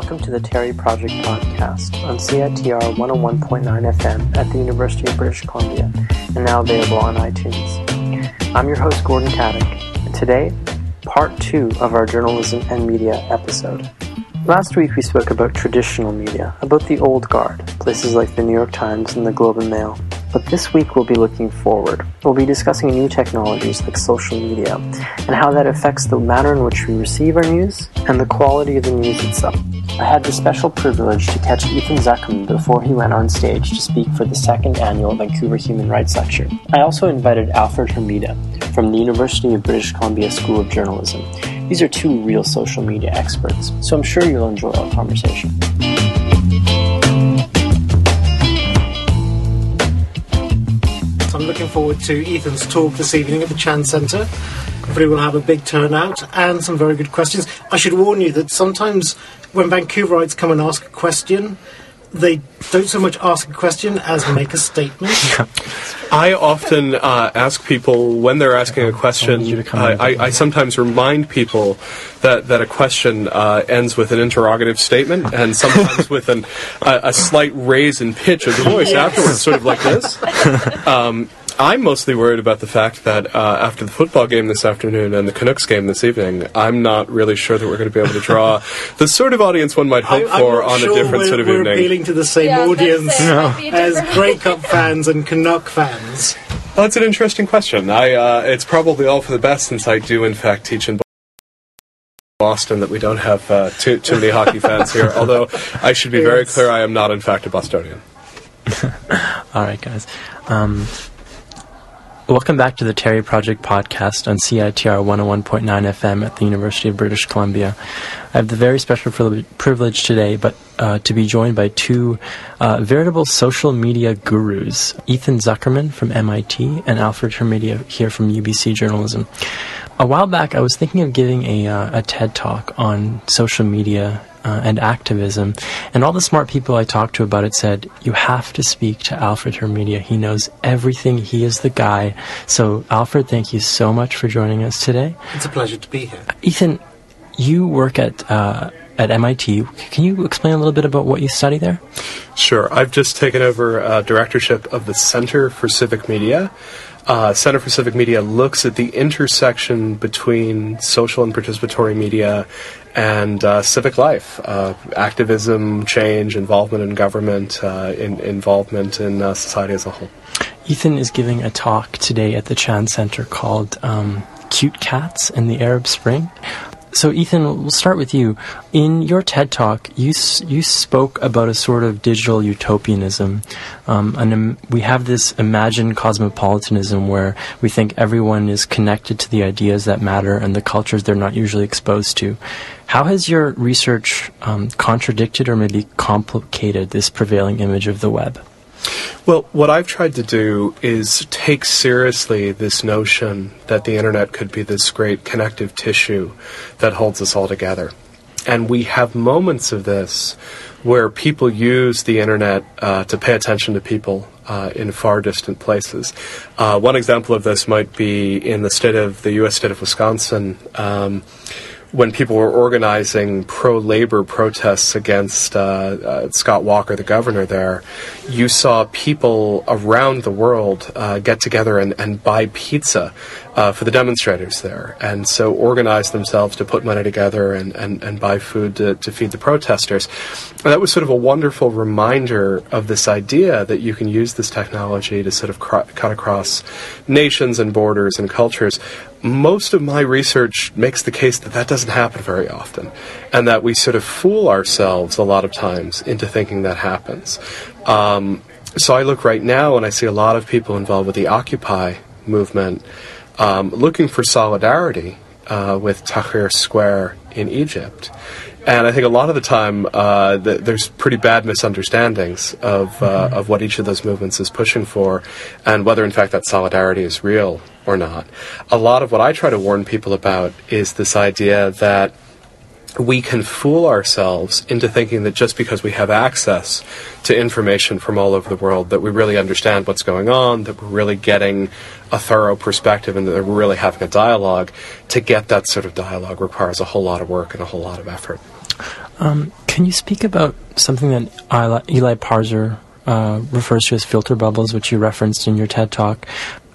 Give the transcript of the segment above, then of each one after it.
Welcome to the Terry Project podcast on CITR 101.9 FM at the University of British Columbia and now available on iTunes. I'm your host, Gordon Caddick, and today, part two of our journalism and media episode. Last week we spoke about traditional media, about the old guard, places like the New York Times and the Globe and Mail. But this week we'll be looking forward. We'll be discussing new technologies like social media and how that affects the manner in which we receive our news and the quality of the news itself. I had the special privilege to catch Ethan Zuckerman before he went on stage to speak for the second annual Vancouver Human Rights Lecture. I also invited Alfred Hermida from the University of British Columbia School of Journalism. These are two real social media experts, so I'm sure you'll enjoy our conversation. Forward to Ethan's talk this evening at the Chan Centre. Hopefully, we'll have a big turnout and some very good questions. I should warn you that sometimes when Vancouverites come and ask a question, they don't so much ask a question as make a statement. I often uh, ask people when they're asking a question. I, I, I, sometimes remind people that, that a question uh, ends with an interrogative statement and sometimes with an, a, a, slight raise in pitch of the voice yes. afterwards, sort of like this. Um, I'm mostly worried about the fact that uh, after the football game this afternoon and the Canucks game this evening, I'm not really sure that we're going to be able to draw the sort of audience one might hope I, for on sure a different sort of we're evening. appealing to the same yeah, audience say, as Grey Cup fans and Canuck fans. Well, that's an interesting question. I, uh, it's probably all for the best since I do, in fact, teach in Boston that we don't have uh, too, too many hockey fans here. Although I should be very clear, I am not, in fact, a Bostonian. all right, guys. Um, Welcome back to the Terry Project podcast on CITR 101.9 FM at the University of British Columbia. I have the very special privilege today, but uh, to be joined by two uh, veritable social media gurus, Ethan Zuckerman from MIT and Alfred Hermida here from UBC Journalism. A while back, I was thinking of giving a, uh, a TED talk on social media uh, and activism. And all the smart people I talked to about it said, you have to speak to Alfred Hermida. He knows everything. He is the guy. So, Alfred, thank you so much for joining us today. It's a pleasure to be here. Ethan, you work at uh, at MIT. Can you explain a little bit about what you study there? Sure. I've just taken over uh, directorship of the Center for Civic Media. Uh, Center for Civic Media looks at the intersection between social and participatory media and uh, civic life, uh, activism, change, involvement in government, uh, in, involvement in uh, society as a whole. Ethan is giving a talk today at the Chan Center called um, Cute Cats in the Arab Spring. So, Ethan, we'll start with you. In your TED talk, you you spoke about a sort of digital utopianism, um, and um, we have this imagined cosmopolitanism where we think everyone is connected to the ideas that matter and the cultures they're not usually exposed to. How has your research um, contradicted or maybe complicated this prevailing image of the web? Well, what I've tried to do is take seriously this notion that the internet could be this great connective tissue that holds us all together. And we have moments of this where people use the internet uh, to pay attention to people uh, in far distant places. Uh, one example of this might be in the state of the U.S. state of Wisconsin. Um, when people were organizing pro labor protests against uh, uh, Scott Walker, the governor there, you saw people around the world uh, get together and, and buy pizza uh, for the demonstrators there, and so organize themselves to put money together and, and, and buy food to, to feed the protesters. And that was sort of a wonderful reminder of this idea that you can use this technology to sort of cr- cut across nations and borders and cultures most of my research makes the case that that doesn't happen very often, and that we sort of fool ourselves a lot of times into thinking that happens. Um, so I look right now and I see a lot of people involved with the Occupy movement um, looking for solidarity uh, with Tahrir Square in Egypt. And I think a lot of the time uh, the, there's pretty bad misunderstandings of, uh, mm-hmm. of what each of those movements is pushing for and whether, in fact, that solidarity is real or not. A lot of what I try to warn people about is this idea that we can fool ourselves into thinking that just because we have access to information from all over the world, that we really understand what's going on, that we're really getting a thorough perspective, and that we're really having a dialogue. To get that sort of dialogue requires a whole lot of work and a whole lot of effort. Um, can you speak about something that Eli, Eli uh, refers to as filter bubbles, which you referenced in your TED talk?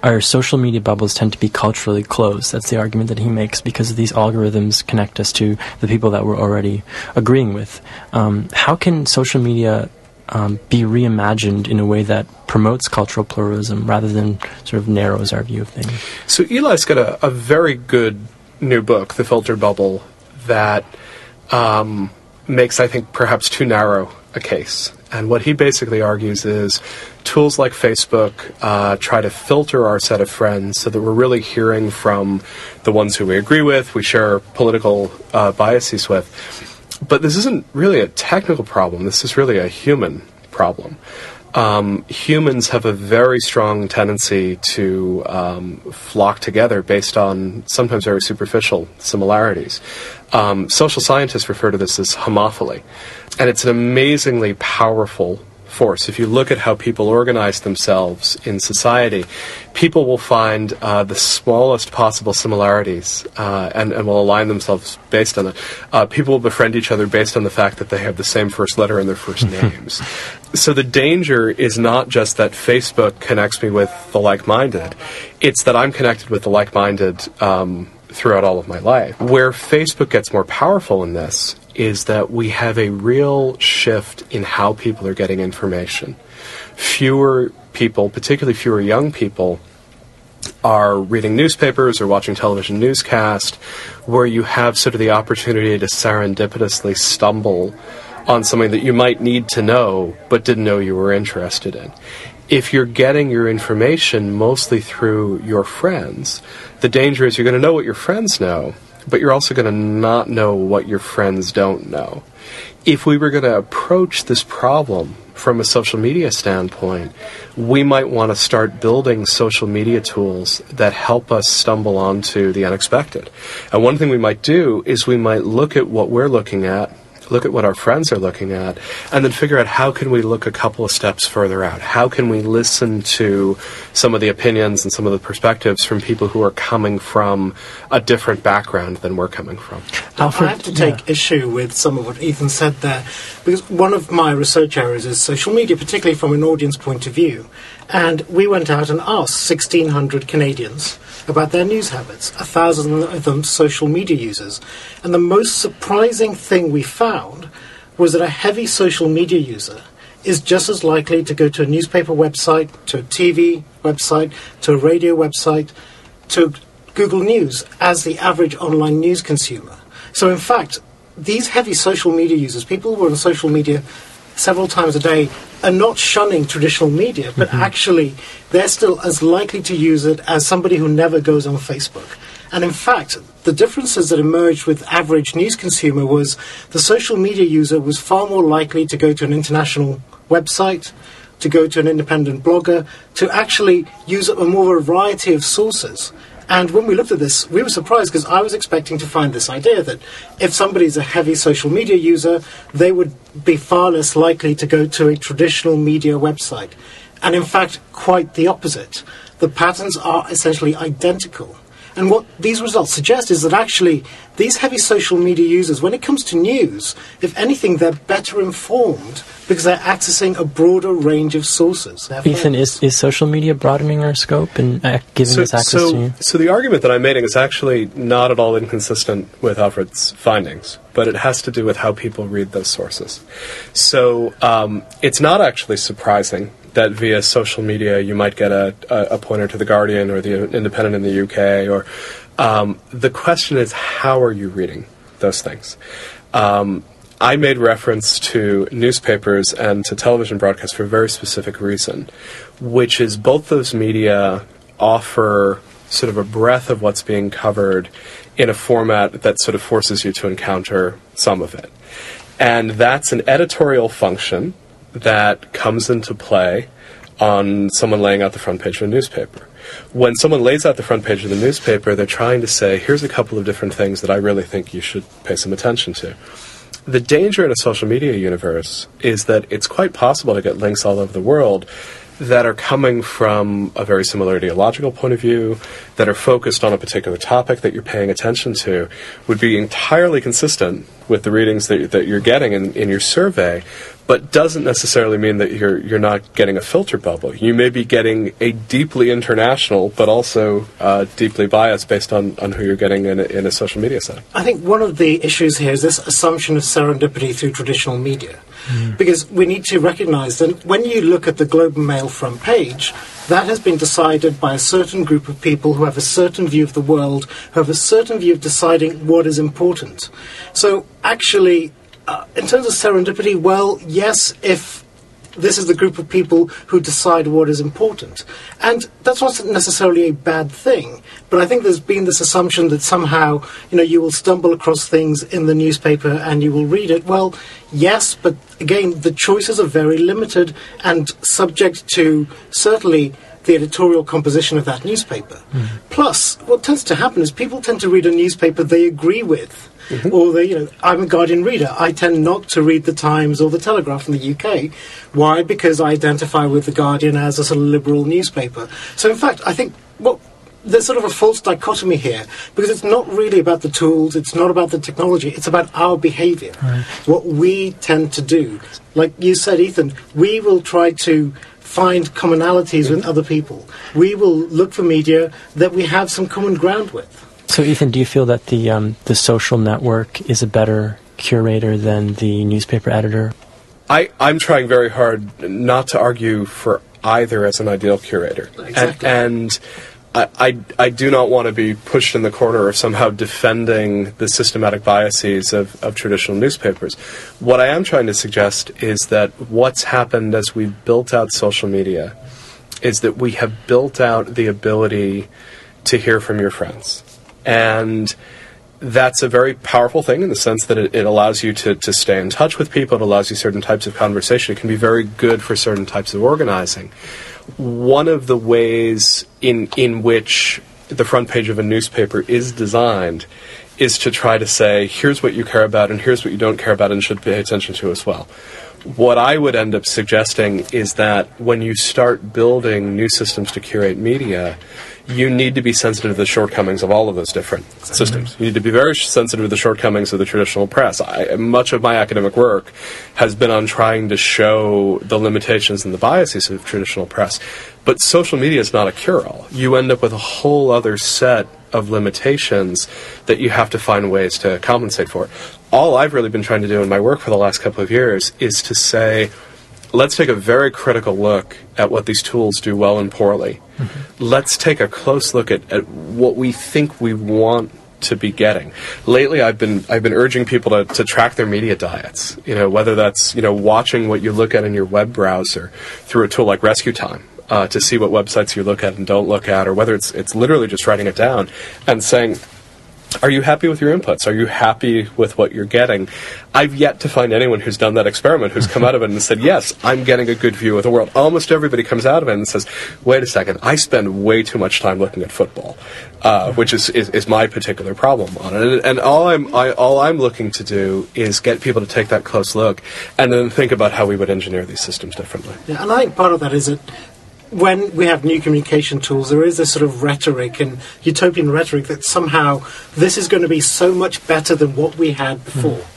Our social media bubbles tend to be culturally closed. That's the argument that he makes because these algorithms connect us to the people that we're already agreeing with. Um, how can social media um, be reimagined in a way that promotes cultural pluralism rather than sort of narrows our view of things? So Eli's got a, a very good new book, The Filter Bubble, that um, makes, I think, perhaps too narrow a case. And what he basically argues is tools like Facebook uh, try to filter our set of friends so that we're really hearing from the ones who we agree with, we share political uh, biases with. But this isn't really a technical problem, this is really a human problem um, humans have a very strong tendency to um, flock together based on sometimes very superficial similarities. Um, social scientists refer to this as homophily, and it's an amazingly powerful force. If you look at how people organize themselves in society, people will find uh, the smallest possible similarities uh, and, and will align themselves based on it. Uh, people will befriend each other based on the fact that they have the same first letter in their first names. So the danger is not just that Facebook connects me with the like minded, it's that I'm connected with the like minded. Um, throughout all of my life. Where Facebook gets more powerful in this is that we have a real shift in how people are getting information. Fewer people, particularly fewer young people, are reading newspapers or watching television newscast where you have sort of the opportunity to serendipitously stumble on something that you might need to know but didn't know you were interested in. If you're getting your information mostly through your friends, the danger is you're going to know what your friends know, but you're also going to not know what your friends don't know. If we were going to approach this problem from a social media standpoint, we might want to start building social media tools that help us stumble onto the unexpected. And one thing we might do is we might look at what we're looking at look at what our friends are looking at, and then figure out how can we look a couple of steps further out? How can we listen to some of the opinions and some of the perspectives from people who are coming from a different background than we're coming from? Alfred, I have to take yeah. issue with some of what Ethan said there, because one of my research areas is social media, particularly from an audience point of view. And we went out and asked 1,600 Canadians about their news habits, a thousand of them social media users. And the most surprising thing we found was that a heavy social media user is just as likely to go to a newspaper website, to a TV website, to a radio website, to Google News as the average online news consumer. So, in fact, these heavy social media users, people who are on social media several times a day are not shunning traditional media, but mm-hmm. actually they're still as likely to use it as somebody who never goes on Facebook. And in fact, the differences that emerged with average news consumer was the social media user was far more likely to go to an international website, to go to an independent blogger, to actually use a more variety of sources. And when we looked at this, we were surprised because I was expecting to find this idea that if somebody's a heavy social media user, they would be far less likely to go to a traditional media website. And in fact, quite the opposite. The patterns are essentially identical. And what these results suggest is that actually these heavy social media users, when it comes to news, if anything, they're better informed because they're accessing a broader range of sources. Ethan, is, is social media broadening our scope and uh, giving so, us access so, to you? So the argument that I'm making is actually not at all inconsistent with Alfred's findings, but it has to do with how people read those sources. So um, it's not actually surprising that via social media you might get a, a, pointer to the Guardian or the Independent in the UK. Or um, the question is, how are you reading those things? Um, I made reference to newspapers and to television broadcasts for a very specific reason, which is both those media offer sort of a breadth of what's being covered in a format that sort of forces you to encounter some of it. And that's an editorial function that comes into play on someone laying out the front page of a newspaper. When someone lays out the front page of the newspaper, they're trying to say, here's a couple of different things that I really think you should pay some attention to. The danger in a social media universe is that it's quite possible to get links all over the world that are coming from a very similar ideological point of view, that are focused on a particular topic that you're paying attention to, would be entirely consistent with the readings that, that you're getting in, in your survey, but doesn't necessarily mean that you're you're not getting a filter bubble. You may be getting a deeply international, but also uh, deeply biased based on, on who you're getting in a, in a social media setting. I think one of the issues here is this assumption of serendipity through traditional media. Because we need to recognize that when you look at the Globe and Mail front page, that has been decided by a certain group of people who have a certain view of the world, who have a certain view of deciding what is important. So actually, uh, in terms of serendipity, well, yes, if this is the group of people who decide what is important. And that's not necessarily a bad thing, but I think there's been this assumption that somehow, you know, you will stumble across things in the newspaper and you will read it. Well, yes, but again, the choices are very limited and subject to certainly the editorial composition of that newspaper. Mm. Plus, what tends to happen is people tend to read a newspaper they agree with. Mm-hmm. Or the, you know, I'm a Guardian reader. I tend not to read the Times or the Telegraph in the UK. Why? Because I identify with the Guardian as a sort of liberal newspaper. So, in fact, I think well, there's sort of a false dichotomy here because it's not really about the tools, it's not about the technology, it's about our behavior, right. what we tend to do. Like you said, Ethan, we will try to find commonalities with other people. We will look for media that we have some common ground with. So, Ethan, do you feel that the um, the social network is a better curator than the newspaper editor? I, I'm trying very hard not to argue for either as an ideal curator. Exactly. And, and I, I, I, do not want to be pushed in the corner of somehow defending the systematic biases of, of traditional newspapers. What I am trying to suggest is that what's happened as we've built out social media is that we have built out the ability to hear from your friends and that's a very powerful thing in the sense that it, it, allows you to, to stay in touch with people. It allows you certain types of conversation. It can be very good for certain types of organizing. One of the ways in in which the front page of a newspaper is designed is to try to say, here's what you care about and here's what you don't care about and should pay attention to as well. What I would end up suggesting is that when you start building new systems to curate media, you need to be sensitive to the shortcomings of all of those different systems. You need to be very sensitive to the shortcomings of the traditional press. I, much of my academic work has been on trying to show the limitations and the biases of traditional press. But social media is not a cure all. You end up with a whole other set of limitations that you have to find ways to compensate for. All I've really been trying to do in my work for the last couple of years is to say, let's take a very critical look at what these tools do well and poorly. Mm-hmm. Let's take a close look at, at what we think we want to be getting. Lately, I've been I've been urging people to, to track their media diets. You know, whether that's you know watching what you look at in your web browser through a tool like Rescue Time. Uh, to see what websites you look at and don't look at, or whether it's it's literally just writing it down and saying, are you happy with your inputs? Are you happy with what you're getting? I've yet to find anyone who's done that experiment who's come out of it and said, yes, I'm getting a good view of the world. Almost everybody comes out of it and says, wait a second, I spend way too much time looking at football, uh, which is, is, is, my particular problem on it. And, and all, I'm, I, all I'm looking to do is get people to take that close look and then think about how we would engineer these systems differently. Yeah, and I think part of that is that when we have new communication tools, there is this sort of rhetoric and utopian rhetoric that somehow this is going to be so much better than what we had before. Mm.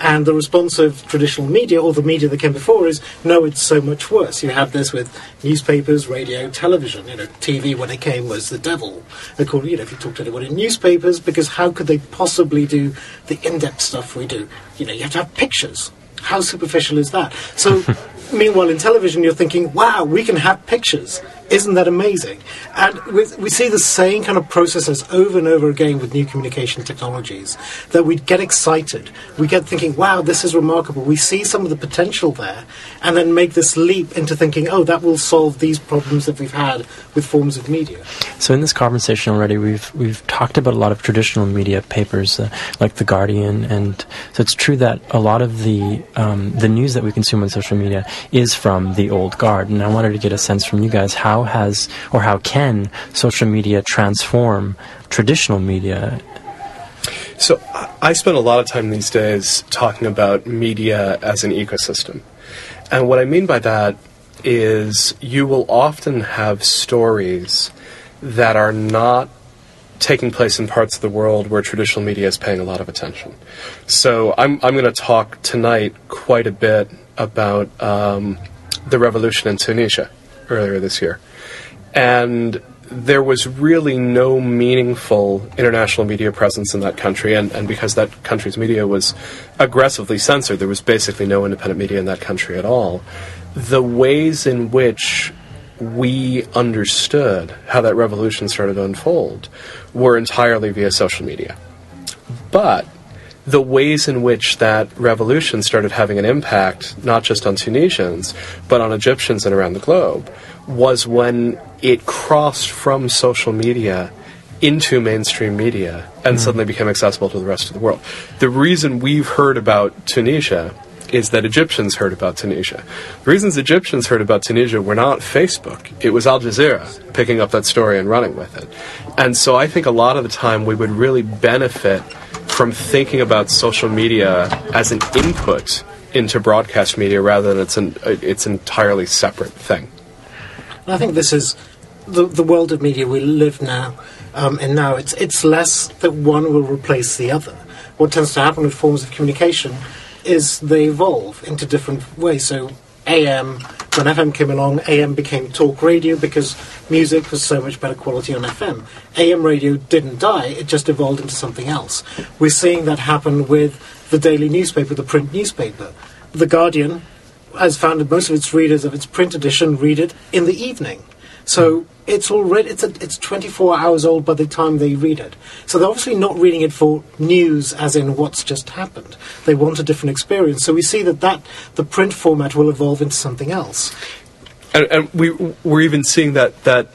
And the response of traditional media, or the media that came before, is no, it's so much worse. You have this with newspapers, radio, television. You know, TV when it came was the devil. According, you know, if you talk to anyone in newspapers, because how could they possibly do the in-depth stuff we do? You know, you have to have pictures. How superficial is that? So Meanwhile, in television, you're thinking, wow, we can have pictures. Isn't that amazing? And we, we see the same kind of processes over and over again with new communication technologies that we get excited. We get thinking, wow, this is remarkable. We see some of the potential there and then make this leap into thinking, oh, that will solve these problems that we've had with forms of media. So in this conversation already, we've, we've talked about a lot of traditional media papers uh, like The Guardian. And so it's true that a lot of the, um, the news that we consume on social media is from the old guard. And I wanted to get a sense from you guys how has or how can social media transform traditional media? So I spend a lot of time these days talking about media as an ecosystem. And what I mean by that is you will often have stories that are not taking place in parts of the world where traditional media is paying a lot of attention. So I'm, I'm going to talk tonight quite a bit about um, the revolution in Tunisia earlier this year. And there was really no meaningful international media presence in that country, and, and because that country's media was aggressively censored, there was basically no independent media in that country at all. The ways in which we understood how that revolution started to unfold were entirely via social media. But the ways in which that revolution started having an impact, not just on Tunisians, but on Egyptians and around the globe, was when it crossed from social media into mainstream media and mm suddenly became accessible to the rest of the world. The reason we've heard about Tunisia is that Egyptians heard about Tunisia. The reasons Egyptians heard about Tunisia were not Facebook, it was Al Jazeera picking up that story and running with it. And so I think a lot of the time we would really benefit from thinking about social media as an input into broadcast media rather than it's an it's entirely separate thing. I think this is the the world of media we live now, um, and now it's it's less that one will replace the other. What tends to happen with forms of communication is they evolve into different ways. So AM when FM came along, AM became talk radio because music was so much better quality on FM. AM radio didn't die, it just evolved into something else. We're seeing that happen with the daily newspaper, the print newspaper. The Guardian has found that most of its readers of its print edition read it in the evening. So it's already it's a, it's 24 hours old by the time they read it. So they're obviously not reading it for news, as in what's just happened. They want a different experience. So we see that that the print format will evolve into something else. And, and we we're even seeing that that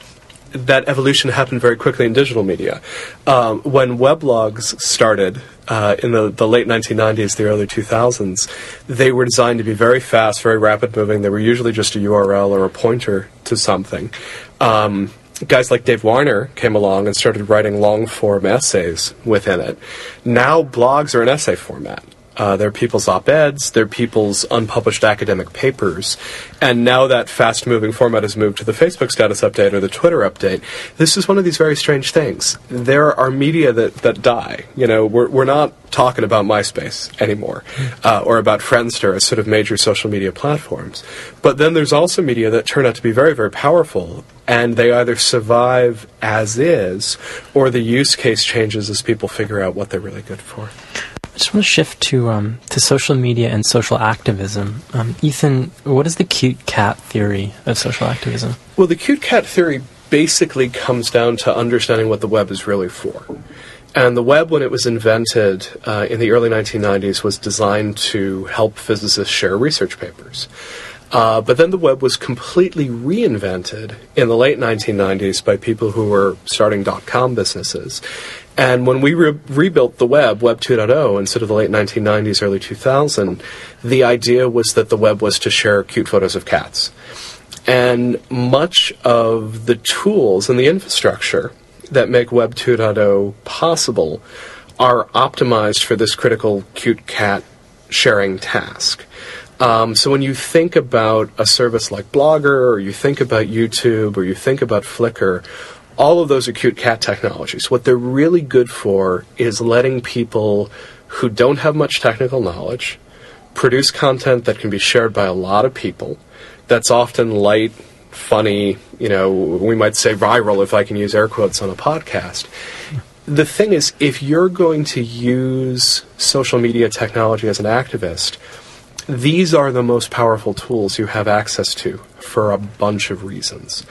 that evolution happened very quickly in digital media. Um, when weblogs started uh, in the, the late 1990s, the early 2000s, they were designed to be very fast, very rapid moving. They were usually just a URL or a pointer to something. Um, guys like Dave Winer came along and started writing long form essays within it. Now blogs are an essay format. Uh, they're people's op eds, they're people's unpublished academic papers. And now that fast moving format has moved to the Facebook status update or the Twitter update, this is one of these very strange things. There are media that, that die. You know, we're, we're not talking about MySpace anymore uh, or about Friendster as sort of major social media platforms. But then there's also media that turn out to be very, very powerful and they either survive as is or the use case changes as people figure out what they're really good for. I just want to shift to um, to social media and social activism. Um, Ethan, what is the cute cat theory of social activism? Well, the cute cat theory basically comes down to understanding what the web is really for. And the web, when it was invented uh, in the early 1990s, was designed to help physicists share research papers. Uh, but then the web was completely reinvented in the late 1990s by people who were starting dot com businesses. And when we re- rebuilt the web, Web 2.0, instead of the late 1990s, early 2000, the idea was that the web was to share cute photos of cats. And much of the tools and the infrastructure that make Web 2.0 possible are optimized for this critical cute cat sharing task. Um, so when you think about a service like Blogger, or you think about YouTube, or you think about Flickr, all of those are cute cat technologies. What they're really good for is letting people who don't have much technical knowledge produce content that can be shared by a lot of people. That's often light, funny, you know, we might say viral if I can use air quotes on a podcast. The thing is, if you're going to use social media technology as an activist, these are the most powerful tools you have access to for a bunch of reasons.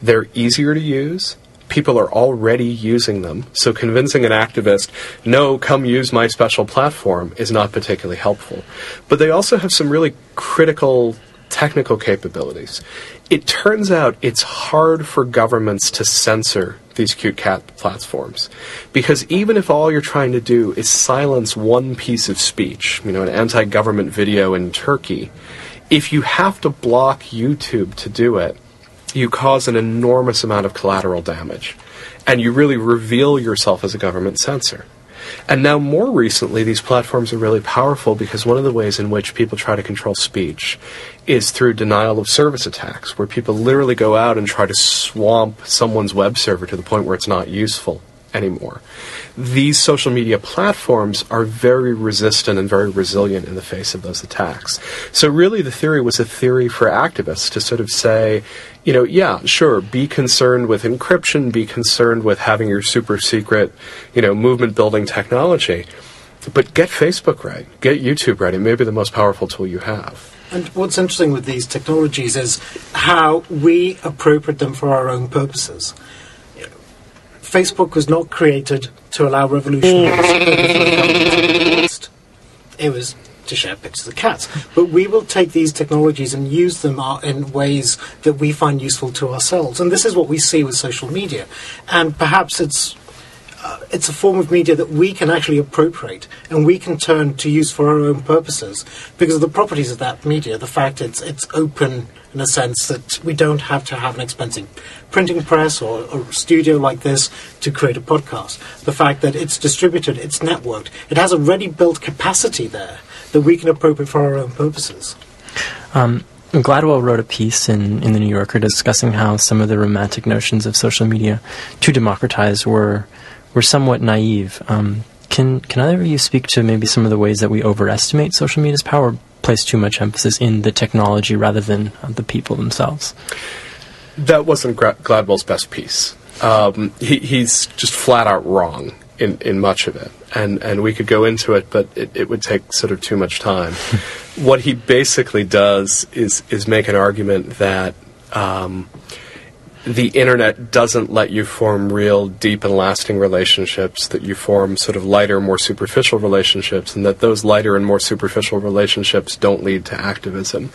They're easier to use, people are already using them. So convincing an activist, no, come use my special platform, is not particularly helpful. But they also have some really critical technical capabilities. It turns out it's hard for governments to censor these cute cat platforms. Because even if all you're trying to do is silence one piece of speech, you know, an anti government video in Turkey, if you have to block YouTube to do it, you cause an enormous amount of collateral damage. And you really reveal yourself as a government censor. And now, more recently, these platforms are really powerful because one of the ways in which people try to control speech is through denial of service attacks, where people literally go out and try to swamp someone's web server to the point where it's not useful anymore. These social media platforms are very resistant and very resilient in the face of those attacks. So, really, the theory was a theory for activists to sort of say, you know, yeah, sure, be concerned with encryption, be concerned with having your super secret, you know, movement building technology, but get Facebook right, get YouTube right. It may be the most powerful tool you have. And what's interesting with these technologies is how we appropriate them for our own purposes. Facebook was not created to allow revolutionaries. it was to share pictures of cats. But we will take these technologies and use them uh, in ways that we find useful to ourselves. And this is what we see with social media. And perhaps it's uh, it's a form of media that we can actually appropriate and we can turn to use for our own purposes because of the properties of that media. The fact it's it's open in a sense that we don't have to have an expensive printing press or, a studio like this to create a podcast. The fact that it's distributed, it's networked, it has a ready built capacity there that we can appropriate for our own purposes. Um, Gladwell wrote a piece in, in the New Yorker discussing how some of the romantic notions of social media to democratize were were somewhat naive. Um, can can either of you speak to maybe some of the ways that we overestimate social media's power, place too much emphasis in the technology rather than uh, the people themselves? That wasn't Gra- Gladwell's best piece. Um, he, he's just flat out wrong in, in much of it, and and we could go into it, but it, it would take sort of too much time. what he basically does is is make an argument that. Um, the internet doesn't let you form real deep and lasting relationships, that you form sort of lighter, more superficial relationships, and that those lighter and more superficial relationships don't lead to activism.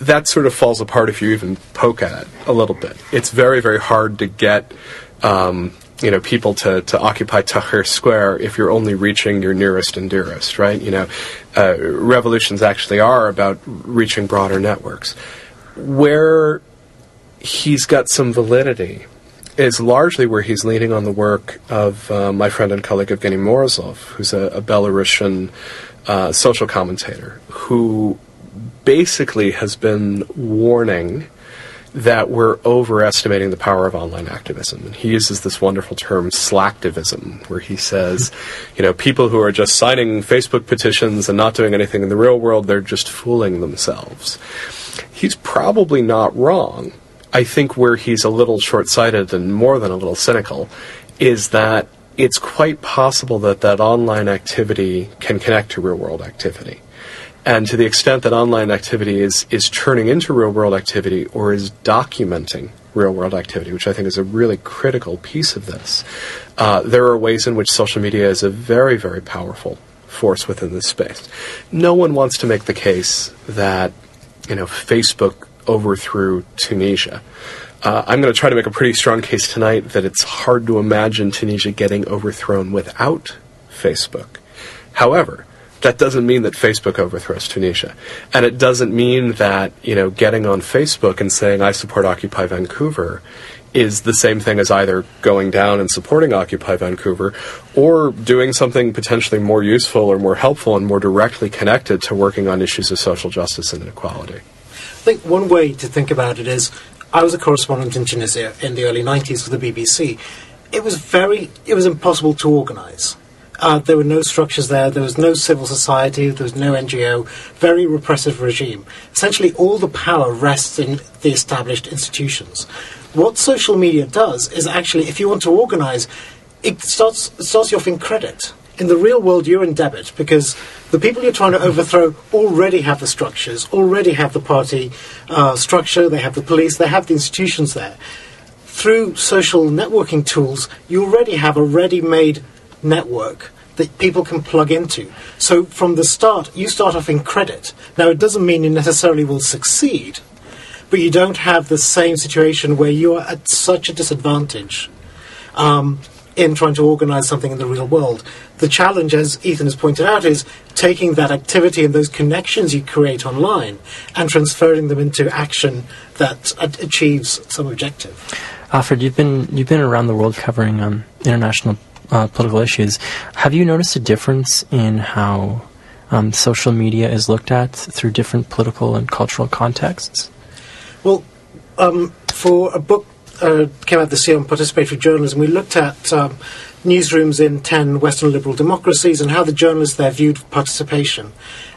That sort of falls apart if you even poke at it a little bit. It's very, very hard to get um, you know people to, to occupy Tahrir Square if you're only reaching your nearest and dearest, right? You know, uh, revolutions actually are about reaching broader networks. Where he's got some validity is largely where he's leaning on the work of uh, my friend and colleague Evgeny Morozov, who's a, a Belarusian uh, social commentator who basically has been warning that we're overestimating the power of online activism. And he uses this wonderful term, slacktivism, where he says, you know, people who are just signing Facebook petitions and not doing anything in the real world, they're just fooling themselves. He's probably not wrong. I think where he's a little short sighted and more than a little cynical is that it's quite possible that that online activity can connect to real world activity. And to the extent that online activity is, is turning into real world activity or is documenting real world activity, which I think is a really critical piece of this, uh, there are ways in which social media is a very, very powerful force within this space. No one wants to make the case that, you know, Facebook overthrew Tunisia. Uh, I'm going to try to make a pretty strong case tonight that it's hard to imagine Tunisia getting overthrown without Facebook. However, that doesn't mean that Facebook overthrows Tunisia. And it doesn't mean that, you know, getting on Facebook and saying, I support Occupy Vancouver is the same thing as either going down and supporting Occupy Vancouver or doing something potentially more useful or more helpful and more directly connected to working on issues of social justice and inequality. I think one way to think about it is I was a correspondent in Tunisia in the early 90s for the BBC. It was very, it was impossible to organise uh, there were no structures there. There was no civil society. There was no NGO. Very repressive regime. Essentially, all the power rests in the established institutions. What social media does is actually, if you want to organize, it starts starts you off in credit. In the real world, you're in debit because the people you're trying to overthrow already have the structures, already have the party uh, structure, they have the police, they have the institutions there. Through social networking tools, you already have a ready-made network that people can plug into. So from the start, you start off in credit. Now, it doesn't mean you necessarily will succeed, but you don't have the same situation where you are at such a disadvantage um, in trying to organize something in the real world. The challenge, as Ethan has pointed out, is taking that activity and those connections you create online and transferring them into action that achieves some objective. Alfred, you've been you've been around the world covering um, international uh, political issues. Have you noticed a difference in how um, social media is looked at through different political and cultural contexts? Well, um, for a book uh, came out this year on participatory journalism, we looked at um, newsrooms in 10 Western liberal democracies and how the journalists there viewed participation.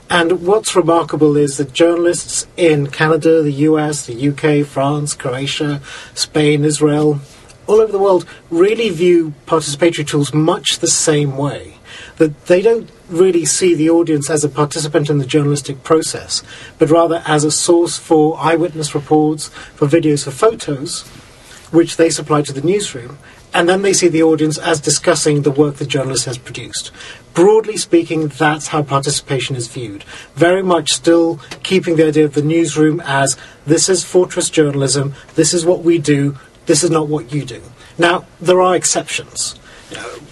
And what's remarkable is that journalists in Canada, the US, the UK, France, Croatia, Spain, Israel, all over the world really view participatory tools much the same way. That they don't really see the audience as a participant in the journalistic process, but rather as a source for eyewitness reports, for videos, for photos, which they supply to the newsroom, and then they see the audience as discussing the work the journalist has produced. Broadly speaking, that's how participation is viewed. Very much still keeping the idea of the newsroom as this is fortress journalism, this is what we do, this is not what you do. Now, there are exceptions.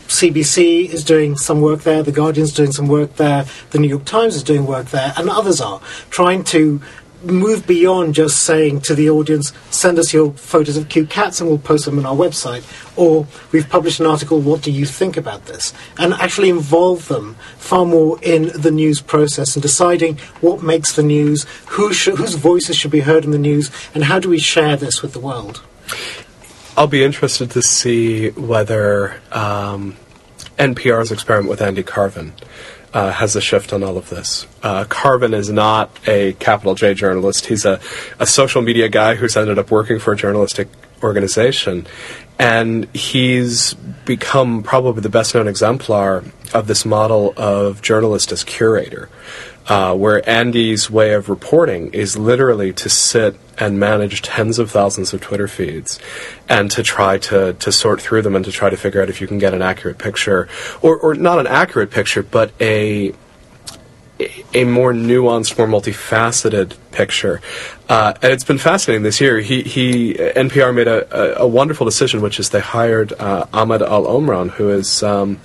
CBC is doing some work there, The Guardian's doing some work there, The New York Times is doing work there, and others are trying to move beyond just saying to the audience, send us your photos of cute cats and we'll post them on our website, or we've published an article, what do you think about this? And actually involve them far more in the news process and deciding what makes the news, who sh- whose voices should be heard in the news, and how do we share this with the world. I'll be interested to see whether um, NPR's experiment with Andy Carvin uh, has a shift on all of this. Uh, Carvin is not a capital J journalist. He's a, a social media guy who's ended up working for a journalistic organization. And he's become probably the best known exemplar of this model of journalist as curator uh, where Andy's way of reporting is literally to sit and manage tens of thousands of Twitter feeds and to try to, to sort through them and to try to figure out if you can get an accurate picture, or, or not an accurate picture, but a a more nuanced, more multifaceted picture. Uh, and it's been fascinating this year. He, he NPR made a, a, a wonderful decision, which is they hired uh, Ahmed Al Omran, who is um,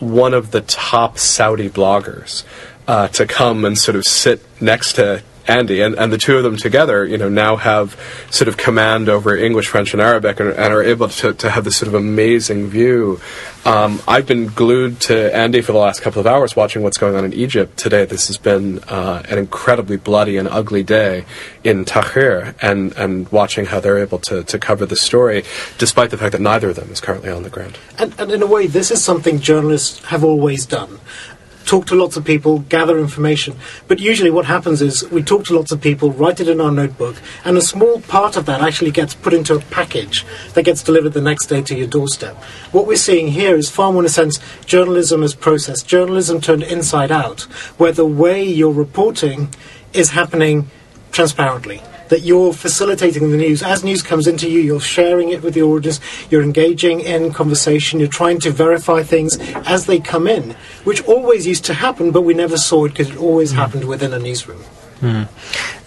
one of the top Saudi bloggers uh, to come and sort of sit next to Andy, and, and the two of them together, you know, now have sort of command over English, French, and Arabic, and, and are able to, to have this sort of amazing view. Um, I've been glued to Andy for the last couple of hours watching what's going on in Egypt today. This has been uh, an incredibly bloody and ugly day in Tahrir, and, and watching how they're able to, to cover the story, despite the fact that neither of them is currently on the ground. And, and in a way, this is something journalists have always done talk to lots of people, gather information. But usually what happens is we talk to lots of people, write it in our notebook, and a small part of that actually gets put into a package that gets delivered the next day to your doorstep. What we're seeing here is far more, in a sense, journalism as process, journalism turned inside out, where the way you're reporting is happening transparently that you're facilitating the news. As news comes into you, you're sharing it with the audience, you're engaging in conversation, you're trying to verify things as they come in, which always used to happen, but we never saw it because it always mm. happened within a newsroom. Mm.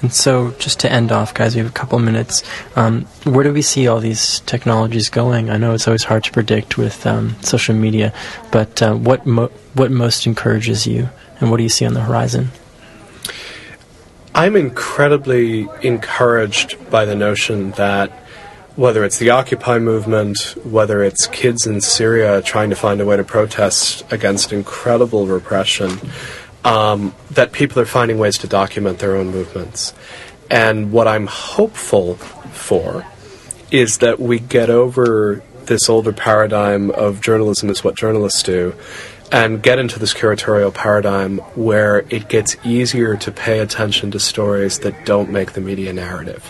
And so, just to end off, guys, we have a couple minutes. Um, where do we see all these technologies going? I know it's always hard to predict with um, social media, but uh, what mo- what most encourages you, and what do you see on the horizon? I'm incredibly encouraged by the notion that whether it's the Occupy movement, whether it's kids in Syria trying to find a way to protest against incredible repression, um, that people are finding ways to document their own movements. And what I'm hopeful for is that we get over this older paradigm of journalism is what journalists do and get into this curatorial paradigm where it gets easier to pay attention to stories that don't make the media narrative.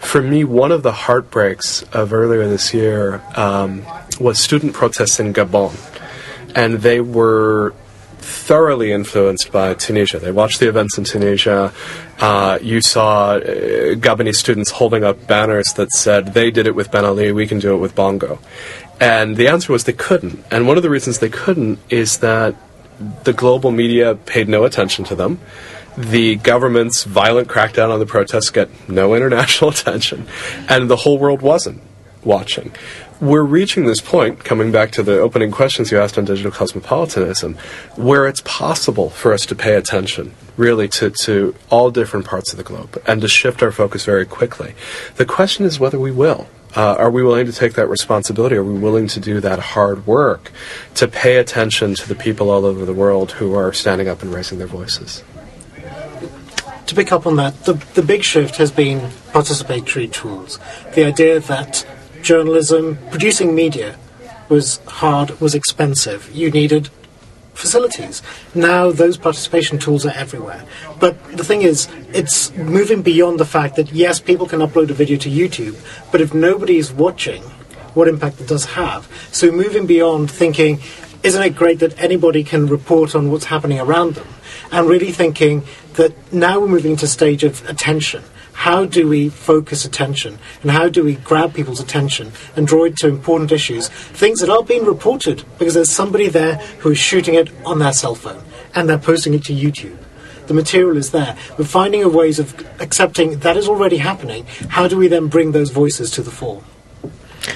For me, one of the heartbreaks of earlier this year um, was student protests in Gabon, and they were thoroughly influenced by Tunisia. They watched the events in Tunisia. Uh, you saw uh, Gabonese students holding up banners that said, they did it with Ben Ali, we can do it with Bongo. And the answer was they couldn't. And one of the reasons they couldn't is that the global media paid no attention to them. The government's violent crackdown on the protests got no international attention, and the whole world wasn't watching. We're reaching this point, coming back to the opening questions you asked on digital cosmopolitanism, where it's possible for us to pay attention really to, to all different parts of the globe and to shift our focus very quickly. The question is whether we will. Uh, are we willing to take that responsibility? Are we willing to do that hard work to pay attention to the people all over the world who are standing up and raising their voices? To pick up on that, the, the big shift has been participatory tools. The idea that journalism, producing media, was hard, was expensive. You needed facilities. Now those participation tools are everywhere. But the thing is, it's moving beyond the fact that yes, people can upload a video to YouTube, but if nobody is watching, what impact it does have. So moving beyond thinking, isn't it great that anybody can report on what's happening around them? And really thinking that now we're moving to a stage of attention how do we focus attention and how do we grab people's attention and draw it to important issues, things that are being reported because there's somebody there who is shooting it on their cell phone and they're posting it to YouTube. The material is there. We're finding a ways of accepting that is already happening. How do we then bring those voices to the fore?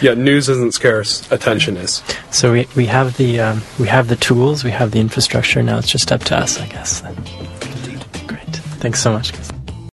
Yeah, news isn't scarce. Attention is. So we, we have the um, we have the tools, we have the infrastructure. Now it's just up to us, I guess. Then. Indeed. Great. Thanks so much.